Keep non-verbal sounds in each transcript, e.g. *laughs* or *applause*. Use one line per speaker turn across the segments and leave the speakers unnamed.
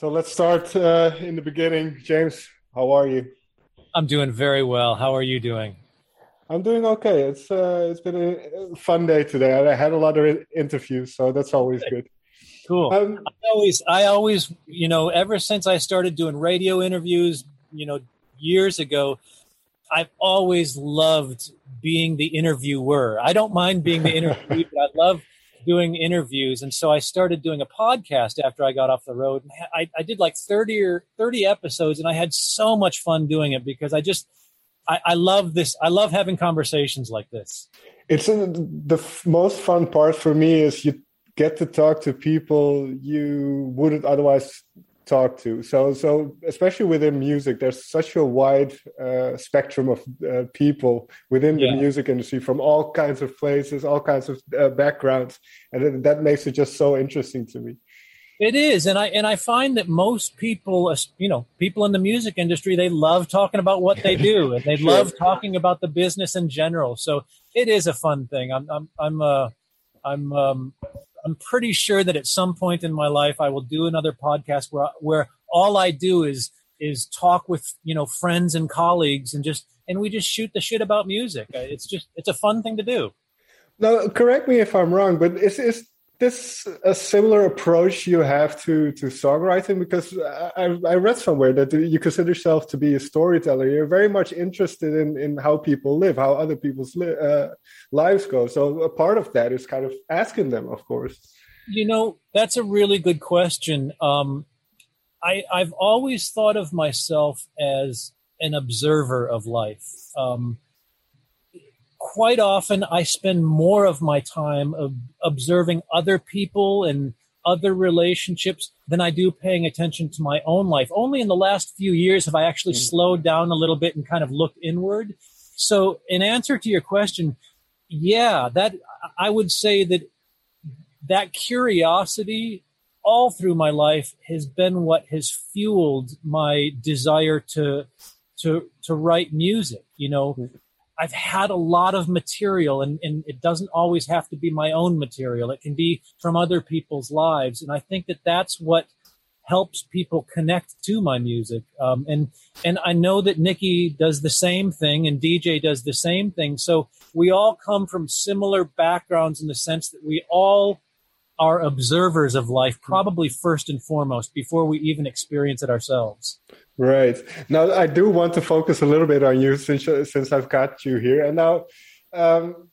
So let's start uh, in the beginning. James, how are you?
I'm doing very well. How are you doing?
I'm doing okay. It's uh, it's been a fun day today. I had a lot of interviews, so that's always good.
Cool. Um, I always, I always, you know, ever since I started doing radio interviews, you know, years ago, I've always loved being the interviewer. I don't mind being the *laughs* interview, but I love doing interviews. And so I started doing a podcast after I got off the road. I, I did like 30 or 30 episodes and I had so much fun doing it because I just, I, I love this. I love having conversations like this.
It's a, the f- most fun part for me is you get to talk to people you wouldn't otherwise talk to. So, so especially within music, there's such a wide uh, spectrum of uh, people within the yeah. music industry from all kinds of places, all kinds of uh, backgrounds, and that makes it just so interesting to me.
It is, and I and I find that most people, you know, people in the music industry, they love talking about what they do, and they *laughs* sure. love talking about the business in general. So it is a fun thing. I'm I'm I'm uh, I'm um, I'm pretty sure that at some point in my life I will do another podcast where where all I do is is talk with you know friends and colleagues and just and we just shoot the shit about music. It's just it's a fun thing to do.
Now, correct me if I'm wrong, but is is this a similar approach you have to to songwriting? Because I, I read somewhere that you consider yourself to be a storyteller. You're very much interested in in how people live, how other people's li- uh, lives go. So a part of that is kind of asking them, of course.
You know, that's a really good question. Um, I I've always thought of myself as an observer of life. Um, quite often I spend more of my time of observing other people and other relationships than I do paying attention to my own life. Only in the last few years have I actually mm. slowed down a little bit and kind of looked inward. So in answer to your question, yeah, that I would say that that curiosity all through my life has been what has fueled my desire to to to write music. You know, mm. I've had a lot of material and, and it doesn't always have to be my own material. It can be from other people's lives. And I think that that's what helps people connect to my music. Um, and, and I know that Nikki does the same thing and DJ does the same thing. So we all come from similar backgrounds in the sense that we all are observers of life, probably first and foremost, before we even experience it ourselves.
Right. Now, I do want to focus a little bit on you since since I've got you here. And now, um,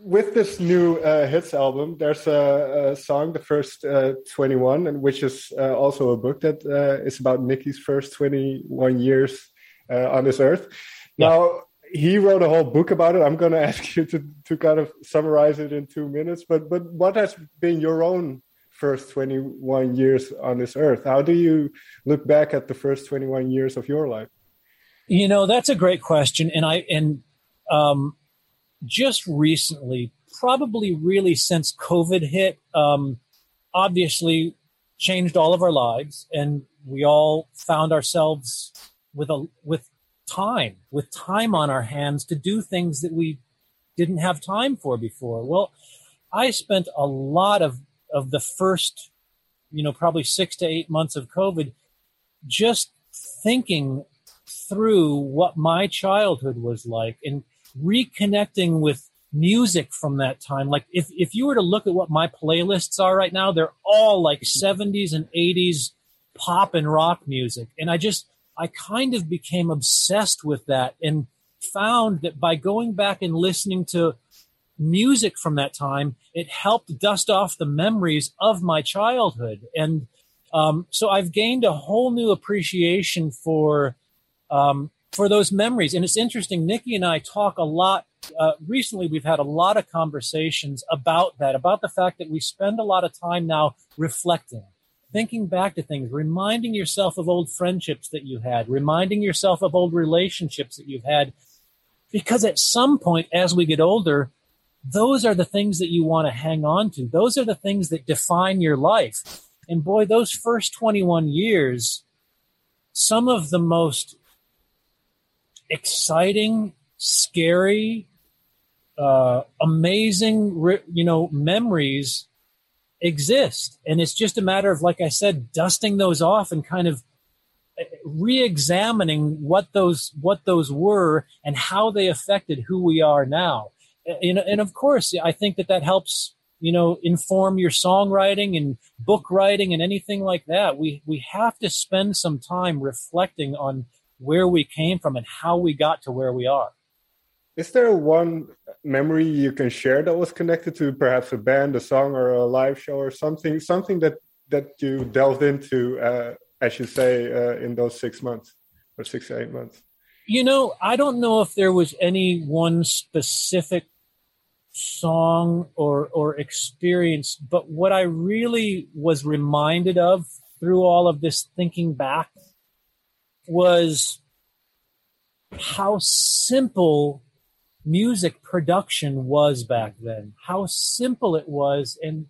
with this new uh, hits album, there's a, a song, the first uh, 21, and which is uh, also a book that uh, is about Nikki's first 21 years uh, on this earth. Yeah. Now, he wrote a whole book about it. I'm going *laughs* to ask you to to kind of summarize it in two minutes. But but what has been your own first 21 years on this earth? How do you look back at the first 21 years of your life?
You know, that's a great question. And I, and, um, just recently, probably really since COVID hit, um, obviously changed all of our lives and we all found ourselves with a, with time, with time on our hands to do things that we didn't have time for before. Well, I spent a lot of of the first, you know, probably six to eight months of COVID, just thinking through what my childhood was like and reconnecting with music from that time. Like if, if you were to look at what my playlists are right now, they're all like *laughs* 70s and 80s pop and rock music. And I just, I kind of became obsessed with that and found that by going back and listening to music from that time, it helped dust off the memories of my childhood. And um, so I've gained a whole new appreciation for um, for those memories. And it's interesting. Nikki and I talk a lot. Uh, recently, we've had a lot of conversations about that, about the fact that we spend a lot of time now reflecting, thinking back to things, reminding yourself of old friendships that you had, reminding yourself of old relationships that you've had. Because at some point, as we get older, those are the things that you want to hang on to. Those are the things that define your life. And boy, those first 21 years, some of the most exciting, scary, uh, amazing, you know, memories exist. And it's just a matter of, like I said, dusting those off and kind of uh, re-examining what those what those were and how they affected who we are now. And, and of course, I think that that helps you know inform your songwriting and book writing and anything like that. We we have to spend some time reflecting on where we came from and how we got to where we are.
Is there one memory you can share that was connected to perhaps a band, a song, or a live show, or something? Something that that you delved into, uh, as you say, uh, in those six months or six to eight months.
You know, I don't know if there was any one specific song or or experience, but what I really was reminded of through all of this thinking back was how simple music production was back then, how simple it was. And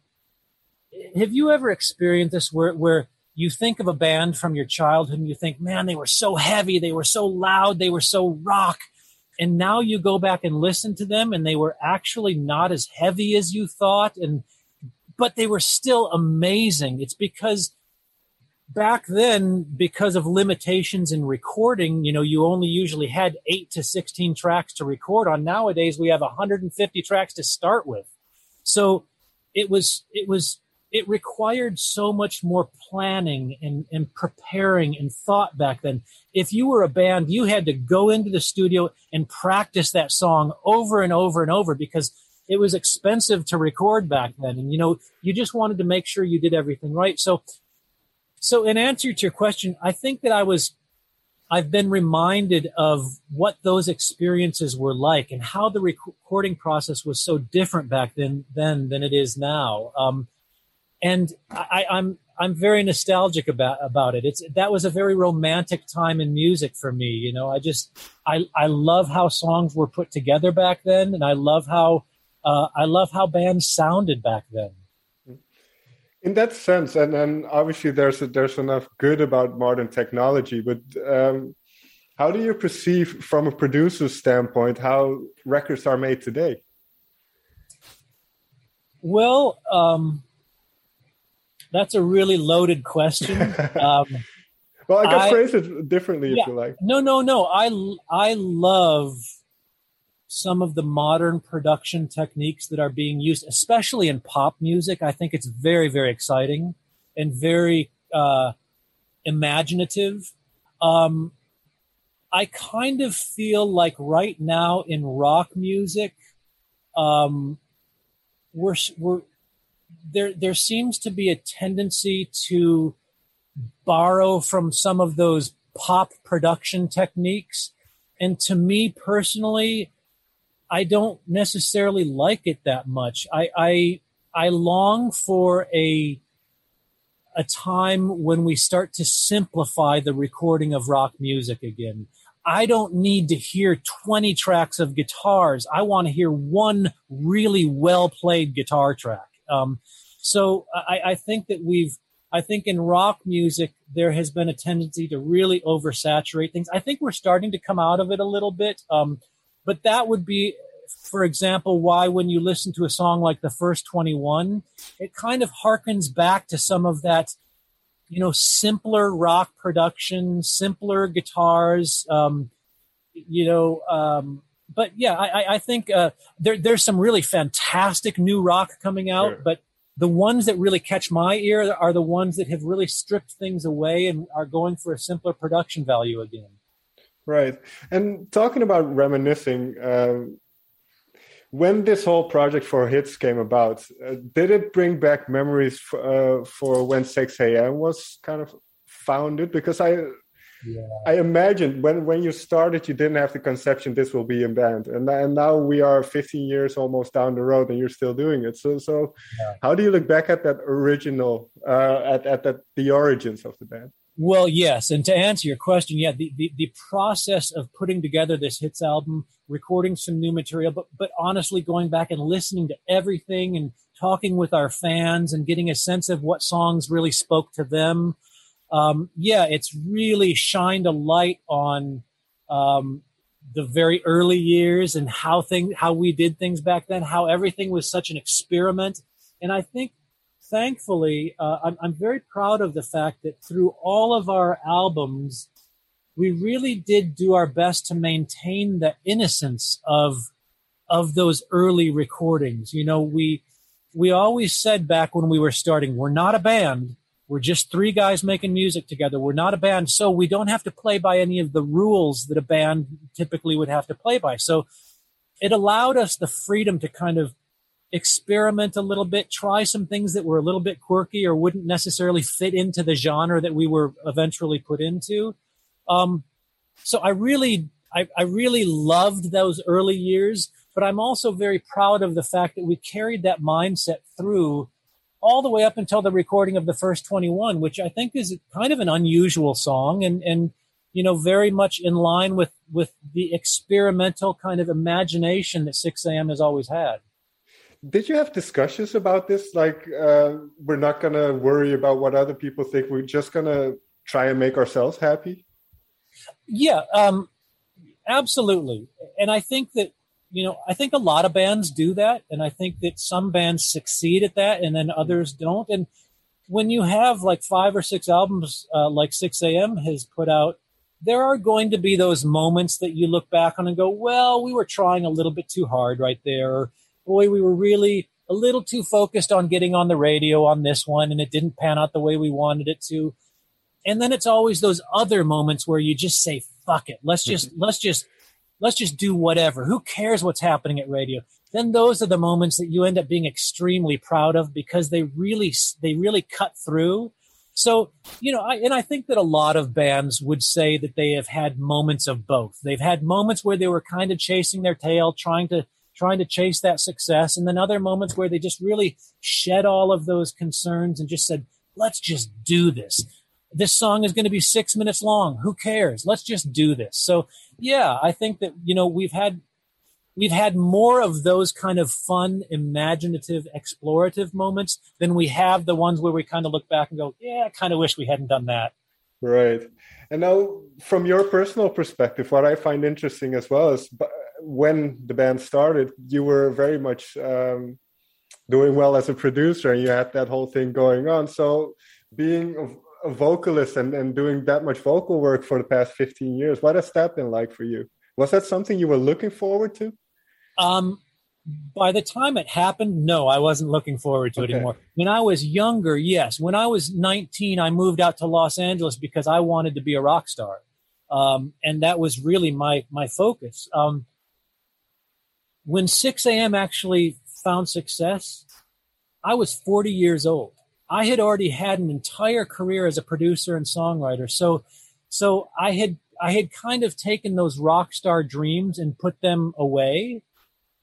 have you ever experienced this where, where you think of a band from your childhood and you think, man, they were so heavy, they were so loud, they were so rock. And now you go back and listen to them and they were actually not as heavy as you thought. And, but they were still amazing. It's because back then, because of limitations in recording, you know, you only usually had eight to 16 tracks to record on. Nowadays, we have 150 tracks to start with. So it was, it was, it required so much more planning and, and preparing and thought back then. If you were a band, you had to go into the studio and practice that song over and over and over because it was expensive to record back then. And, you know, you just wanted to make sure you did everything right. So so, in answer to your question, I think that I was, I've been reminded of what those experiences were like and how the recording process was so different back then, then than it is now. Um, and I, I'm I'm very nostalgic about about it. It's that was a very romantic time in music for me. You know, I just I I love how songs were put together back then, and I love how uh, I love how bands sounded back then
in that sense, and and obviously there's a, there's enough good about modern technology, but um, how do you perceive, from a producer's standpoint, how records are made today?
Well, um, that's a really loaded question. *laughs* Um,
well, I can I, phrase it differently yeah, if you like.
No, no, no. I I love some of the modern production techniques that are being used, especially in pop music. I think it's very, very exciting and very uh, imaginative. Um, I kind of feel like right now in rock music, um, we're, we're there. There seems to be a tendency to borrow from some of those pop production techniques, and to me personally, I don't necessarily like it that much. I, I, I long for a, a time when we start to simplify the recording of rock music again. I don't need to hear 20 tracks of guitars. I want to hear one really well played guitar track. Um, so I, I, think that we've, I think in rock music, there has been a tendency to really oversaturate things. I think we're starting to come out of it a little bit. Um, but that would be, for example, why when you listen to a song like the first 21, it kind of harkens back to some of that, you know, simpler rock production, simpler guitars, um, you know, um, but yeah, I, I think uh, there, there's some really fantastic new rock coming out, sure. but the ones that really catch my ear are the ones that have really stripped things away and are going for a simpler production value again.
Right. And talking about reminiscing, um, when this whole project for hits came about, uh, did it bring back memories uh, for when Sixx:A.M. was kind of founded? Because I, yeah. I imagine when when you started, you didn't have the conception this will be a band, and and now we are 15 years almost down the road, and you're still doing it. So so, yeah. how do you look back at that original, uh, at at that the origins of the band?
Well, yes. And to answer your question, yeah, the, the, the, process of putting together this hits album, recording some new material, but, but honestly going back and listening to everything and talking with our fans and getting a sense of what songs really spoke to them. Um, yeah, it's really shined a light on, um, the very early years and how thing, how we did things back then, how everything was such an experiment. And I think thankfully, uh, I'm, I'm very proud of the fact that through all of our albums, we really did do our best to maintain the innocence of of those early recordings. You know, we we always said back when we were starting, we're not a band. We're just three guys making music together. We're not a band, so we don't have to play by any of the rules that a band typically would have to play by. So it allowed us the freedom to kind of experiment a little bit, try some things that were a little bit quirky or wouldn't necessarily fit into the genre that we were eventually put into. Um, so I really, I, I really loved those early years, but I'm also very proud of the fact that we carried that mindset through all the way up until the recording of the first 21, which I think is kind of an unusual song and, and, you know, very much in line with, with the experimental kind of imagination that Sixx:A.M. has always had.
Did you have discussions about this? Like, uh, we're not going to worry about what other people think. We're just going to try and make ourselves happy?
Yeah, um, absolutely. And I think that, you know, I think a lot of bands do that. And I think that some bands succeed at that and then others don't. And when you have like five or six albums, uh, like AM has put out, there are going to be those moments that you look back on and go, well, we were trying a little bit too hard right there. Or, boy, we were really a little too focused on getting on the radio on this one and it didn't pan out the way we wanted it to and then it's always those other moments where you just say fuck it let's just mm-hmm. let's just let's just do whatever. Who cares what's happening at radio? Then those are the moments that you end up being extremely proud of because they really they really cut through. So you know I, and i think that a lot of bands would say that they have had moments of both. They've had moments where they were kind of chasing their tail trying to trying to chase that success and then other moments where they just really shed all of those concerns and just said let's just do this this song is going to be six minutes long. Who cares? Let's just do this. So yeah, I think that, you know, we've had, we've had more of those kind of fun, imaginative, explorative moments than we have the ones where we kind of look back and go, yeah, I kind of wish we hadn't done that.
Right. And now, from your personal perspective, what I find interesting as well is when the band started, you were very much um, doing well as a producer and you had that whole thing going on. So, being a vocalist and, and doing that much vocal work for the past 15 years. What has that been like for you? Was that something you were looking forward to?
Um, by the time it happened, no, I wasn't looking forward to okay. it anymore. When I was younger, yes. When I was 19, I moved out to Los Angeles because I wanted to be a rock star. Um, and that was really my, my focus. Um, when Sixx:A.M. actually found success, I was 40 years old. I had already had an entire career as a producer and songwriter. So, so I had, I had kind of taken those rock star dreams and put them away.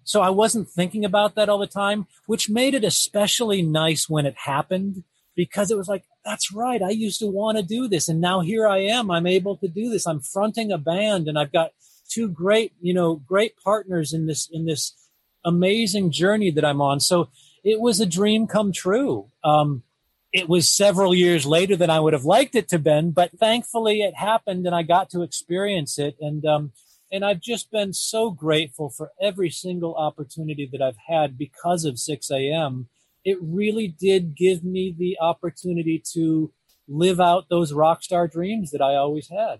So I wasn't thinking about that all the time, which made it especially nice when it happened because it was like, that's right. I used to want to do this. And now here I am. I'm able to do this. I'm fronting a band and I've got two great, you know, great partners in this, in this amazing journey that I'm on. So it was a dream come true. Um, it was several years later than I would have liked it to been, but thankfully it happened and I got to experience it. And, um, and I've just been so grateful for every single opportunity that I've had because of Sixx:A.M. It really did give me the opportunity to live out those rock star dreams that I always had.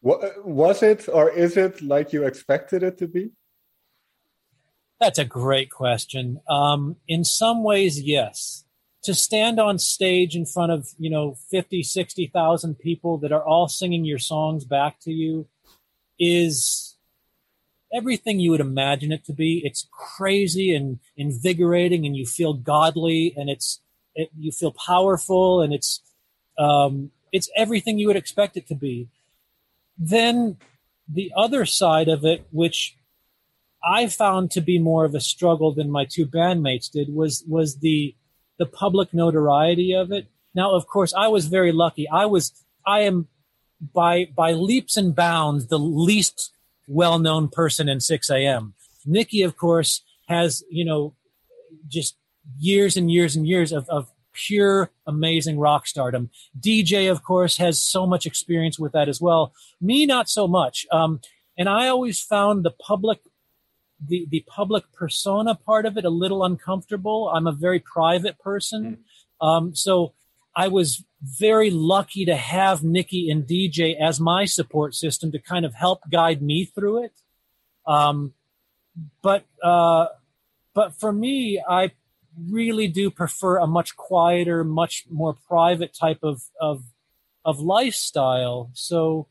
What, was it or is it like you expected it to be?
That's a great question. Um, in some ways, yes to stand on stage in front of you know 50 60,000 people that are all singing your songs back to you is everything you would imagine it to be. It's crazy and invigorating and you feel godly and it's it, you feel powerful and it's um, it's everything you would expect it to be. Then the other side of it which I found to be more of a struggle than my two bandmates did was was the the public notoriety of it. Now, of course, I was very lucky. I was, I am by, by leaps and bounds the least well known person in Sixx:A.M. Nikki, of course, has, you know, just years and years and years of, of pure amazing rock stardom. DJ, of course, has so much experience with that as well. Me, not so much. Um, and I always found the public the the public persona part of it a little uncomfortable. I'm a very private person, mm. um, so I was very lucky to have Nikki and DJ as my support system to kind of help guide me through it. Um, but uh, but for me, I really do prefer a much quieter, much more private type of of of lifestyle. So,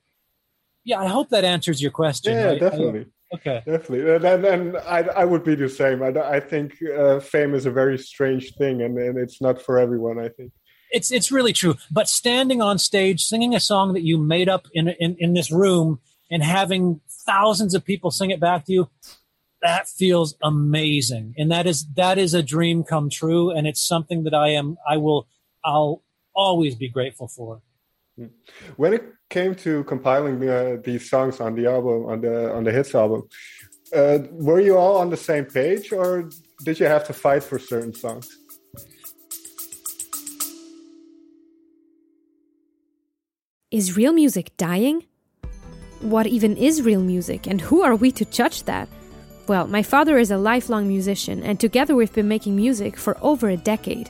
yeah, I hope that answers your question.
Yeah, I, definitely.
I, okay,
definitely, and, and, and, I I would be the same. I I think uh, fame is a very strange thing, and, and it's not for everyone. I think
it's it's really true. But standing on stage, singing a song that you made up in in, in this room, and having thousands of people sing it back to you, that feels amazing and that is that is a dream come true and it's something that i am i will i'll always be grateful for
hmm. when it came to compiling uh, these songs on the album on the on the hits album. Uh, were you all on the same page or did you have to fight for certain songs?
Is real music dying? What even is real music and who are we to judge that? Well, my father is a lifelong musician, and together we've been making music for over a decade.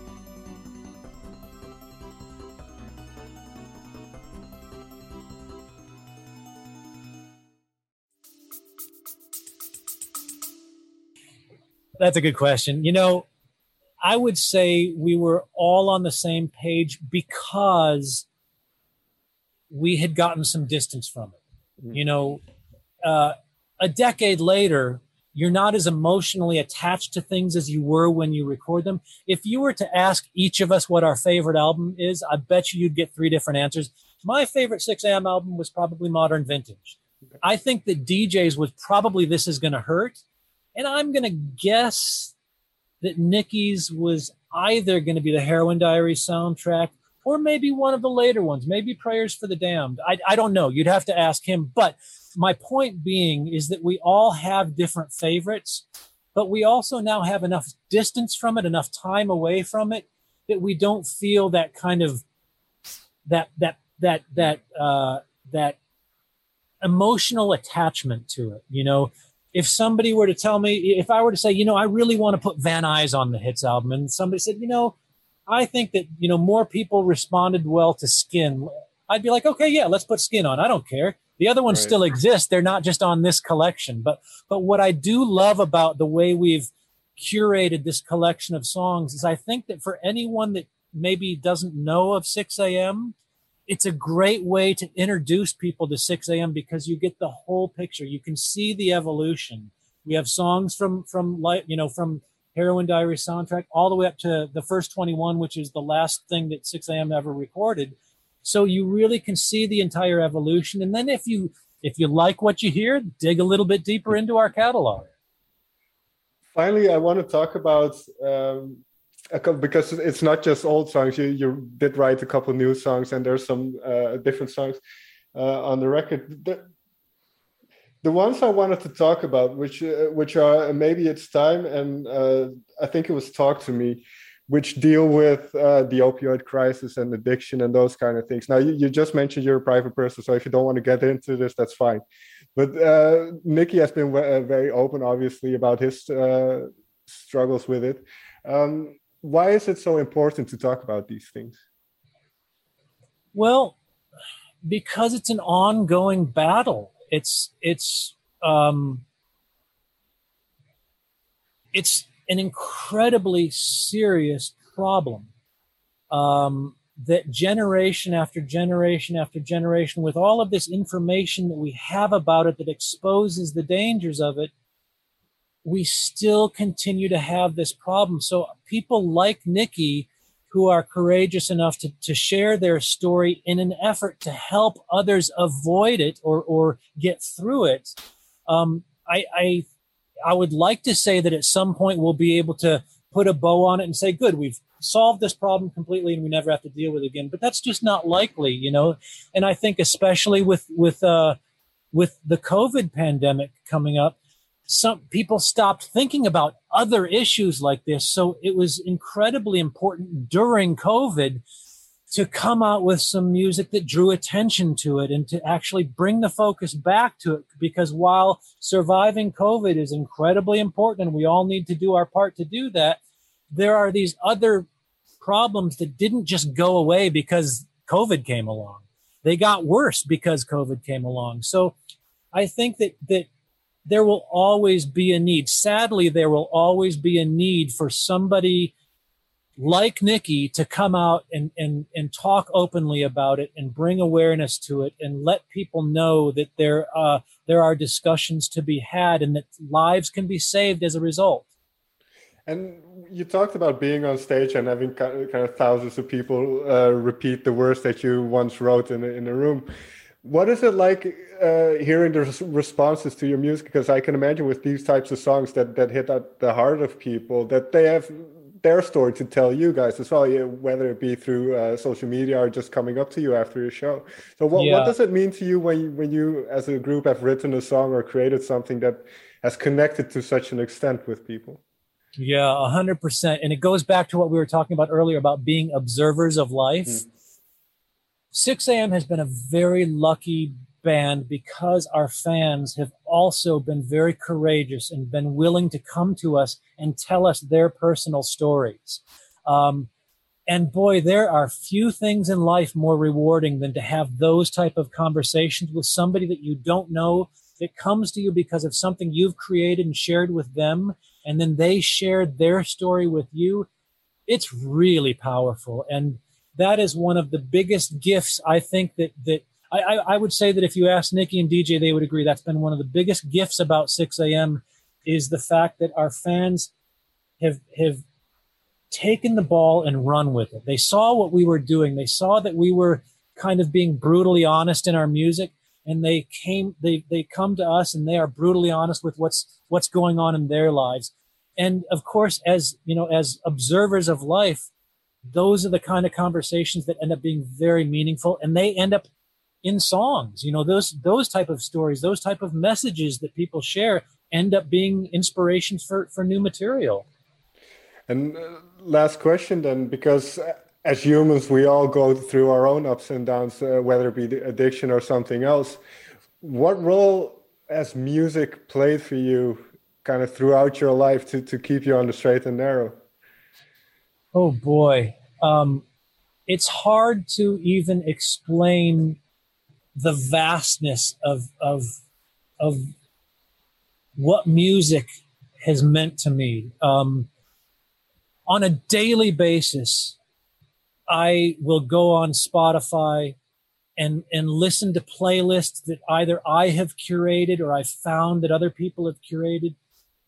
That's a good question. You know, I would say we were all on the same page because we had gotten some distance from it. Mm-hmm. You know, uh, a decade later, you're not as emotionally attached to things as you were when you record them. If you were to ask each of us what our favorite album is, I bet you you'd get three different answers. My favorite Sixx:A.M. album was probably Modern Vintage. I think that DJs was probably This Is Gonna Hurt. And I'm going to guess that Nikki's was either going to be the Heroin Diary soundtrack or maybe one of the later ones, maybe Prayers for the Damned. I, I don't know. You'd have to ask him. But my point being is that we all have different favorites, but we also now have enough distance from it, enough time away from it that we don't feel that kind of that that that that uh, that emotional attachment to it. You know, if somebody were to tell me, if I were to say, you know, I really want to put Van Nuys on the hits album, and somebody said, you know, I think that, you know, more people responded well to Skin, I'd be like, okay, yeah, let's put Skin on. I don't care. The other ones right. still exist. They're not just on this collection. But but what I do love about the way we've curated this collection of songs is I think that for anyone that maybe doesn't know of Sixx:A.M., it's a great way to introduce people to Sixx:A.M. because you get the whole picture. You can see the evolution. We have songs from from like you know from Heroin Diary soundtrack all the way up to the first 21, which is the last thing that Sixx:A.M. ever recorded. So you really can see the entire evolution. And then if you if you like what you hear, dig a little bit deeper into our catalog.
Finally, I want to talk about um, because it's not just old songs. You you did write a couple new songs, and there's some uh, different songs uh, on the record. The, the ones I wanted to talk about, which uh, which are maybe it's time, and uh, I think it was talk to me, which deal with uh, the opioid crisis and addiction and those kind of things. Now you, you just mentioned you're a private person, so if you don't want to get into this, that's fine. But uh, Nikki has been very open, obviously, about his struggles with it. Um, why is it so important to talk about these things?
Well, because it's an ongoing battle. It's it's um, it's an incredibly serious problem um, that generation after generation after generation, with all of this information that we have about it that exposes the dangers of it, we still continue to have this problem. So people like Nikki who are courageous enough to, to share their story in an effort to help others avoid it or, or get through it. Um, I, I, I would like to say that at some point we'll be able to put a bow on it and say, good, we've solved this problem completely and we never have to deal with it again. But that's just not likely, you know. And I think especially with with uh, with the COVID pandemic coming up, some people stopped thinking about other issues like this. So it was incredibly important during COVID to come out with some music that drew attention to it and to actually bring the focus back to it. Because while surviving COVID is incredibly important and we all need to do our part to do that, there are these other problems that didn't just go away because COVID came along. They got worse because COVID came along. So I think that, that there will always be a need. Sadly, there will always be a need for somebody like Nikki to come out and, and, and talk openly about it and bring awareness to it and let people know that there, uh, there are discussions to be had and that lives can be saved as a result.
And you talked about being on stage and having kind of thousands of people uh, repeat the words that you once wrote in in a room. What is it like uh, hearing the responses to your music? Because I can imagine with these types of songs that, that hit at the heart of people, that they have their story to tell you guys as well, whether it be through uh, social media or just coming up to you after your show. So, what, yeah. what does it mean to you when you, when you, as a group, have written a song or created something that has connected to such an extent with people?
Yeah, a hundred percent, and it goes back to what we were talking about earlier about being observers of life. Mm. Sixx:A.M. has been a very lucky band because our fans have also been very courageous and been willing to come to us and tell us their personal stories. Um, and boy, there are few things in life more rewarding than to have those type of conversations with somebody that you don't know that comes to you because of something you've created and shared with them. And then they shared their story with you. It's really powerful. And that is one of the biggest gifts I think that, that I, I, would say that if you ask Nikki and DJ, they would agree. That's been one of the biggest gifts about Sixx:A.M. is the fact that our fans have have taken the ball and run with it. They saw what we were doing. They saw that we were kind of being brutally honest in our music, and they came. They they come to us and they are brutally honest with what's what's going on in their lives. And of course, as you know, as observers of life, those are the kind of conversations that end up being very meaningful, and they end up in songs. You know those those type of stories those type of messages that people share end up being inspirations for for new material.
And uh, last question then because as humans we all go through our own ups and downs uh, whether it be addiction or something else. What role has music played for you kind of throughout your life to, to keep you on the straight and narrow
oh boy um, it's hard to even explain the vastness of of of what music has meant to me. Um, on a daily basis, I will go on Spotify and and listen to playlists that either I have curated or I've found that other people have curated.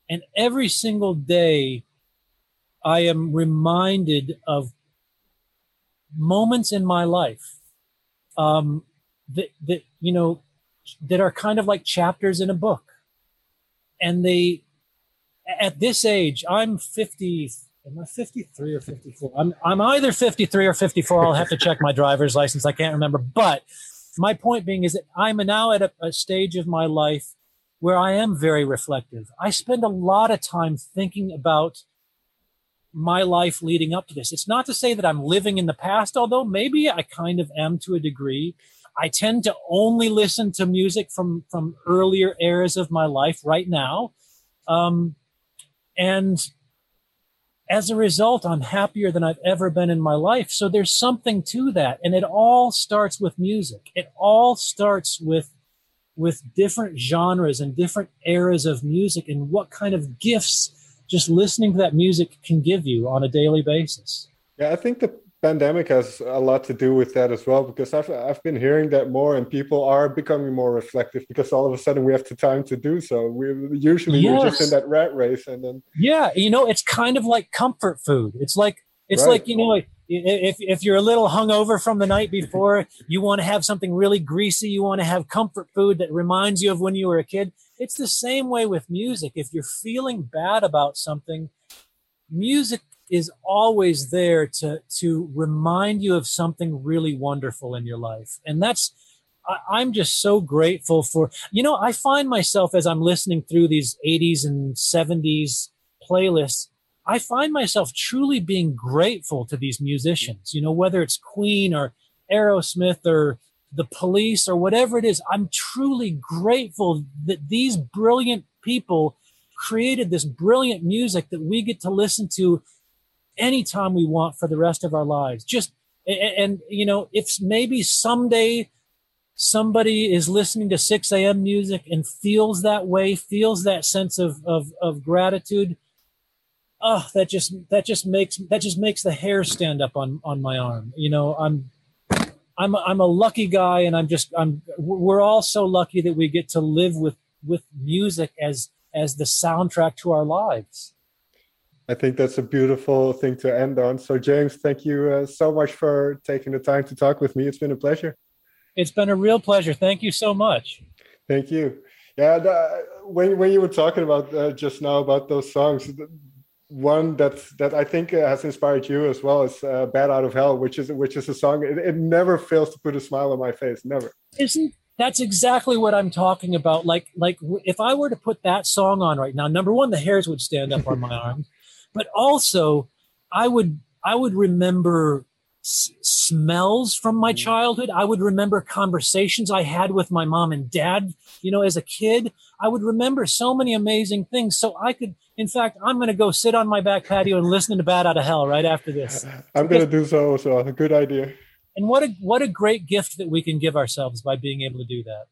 And every single day, I am reminded of moments in my life um, that that you know that are kind of like chapters in a book. And they at this age i'm 50 am i 53 or 54 i'm, I'm either 53 or 54 i'll have to check my driver's license. I can't remember. But my point being is that i'm now at a, a stage of my life where i am very reflective. I spend a lot of time thinking about my life leading up to this. It's not to say that I'm living in the past, although maybe I kind of am to a degree. I tend to only listen to music from from earlier eras of my life right now, um, and as a result, I'm happier than I've ever been in my life. So there's something to that, and it all starts with music. It all starts with with different genres and different eras of music, and what kind of gifts just listening to that music can give you on a daily basis.
Yeah, I think the pandemic has a lot to do with that as well because I've I've been hearing that more and people are becoming more reflective because all of a sudden we have the time to do so. We usually yes. we're just in that rat race and then
yeah, you know, it's kind of like comfort food. It's like it's right. like you know if if you're a little hungover from the night before, you want to have something really greasy, you want to have comfort food that reminds you of when you were a kid. It's the same way with music. If you're feeling bad about something, music is always there to to remind you of something really wonderful in your life and that's I, i'm just so grateful for you know i find myself as i'm listening through these 80s and 70s playlists i find myself truly being grateful to these musicians you know whether it's queen or aerosmith or the police or whatever it is i'm truly grateful that these brilliant people created this brilliant music that we get to listen to anytime we want for the rest of our lives. Just and, and you know, if maybe someday somebody is listening to Sixx:A.M. music and feels that way, feels that sense of of, of gratitude. Oh, that just that just makes that just makes the hair stand up on on my arm. You know, I'm I'm I'm a lucky guy, and I'm just I'm we're all so lucky that we get to live with with music as as the soundtrack to our lives.
I think that's a beautiful thing to end on. So, James, thank you uh, so much for taking the time to talk with me. It's been a pleasure.
It's been a real pleasure. Thank you so much.
Thank you. Yeah, the, when when you were talking about uh, just now about those songs, one that that I think uh, has inspired you as well is uh, "Bat Out of Hell," which is which is a song. It, it never fails to put a smile on my face. Never.
Isn't that's exactly what I'm talking about. Like, like if I were to put that song on right now, number one, the hairs would stand up on my *laughs* arms, but also I would, I would remember s- smells from my childhood. I would remember conversations I had with my mom and dad, you know, as a kid. I would remember so many amazing things. So I could, in fact, I'm going to go sit on my back patio and listen to Bat Out of Hell right after this. *laughs*
I'm going to do so. So a good idea
and what a what a great gift that we can give ourselves by being able to do that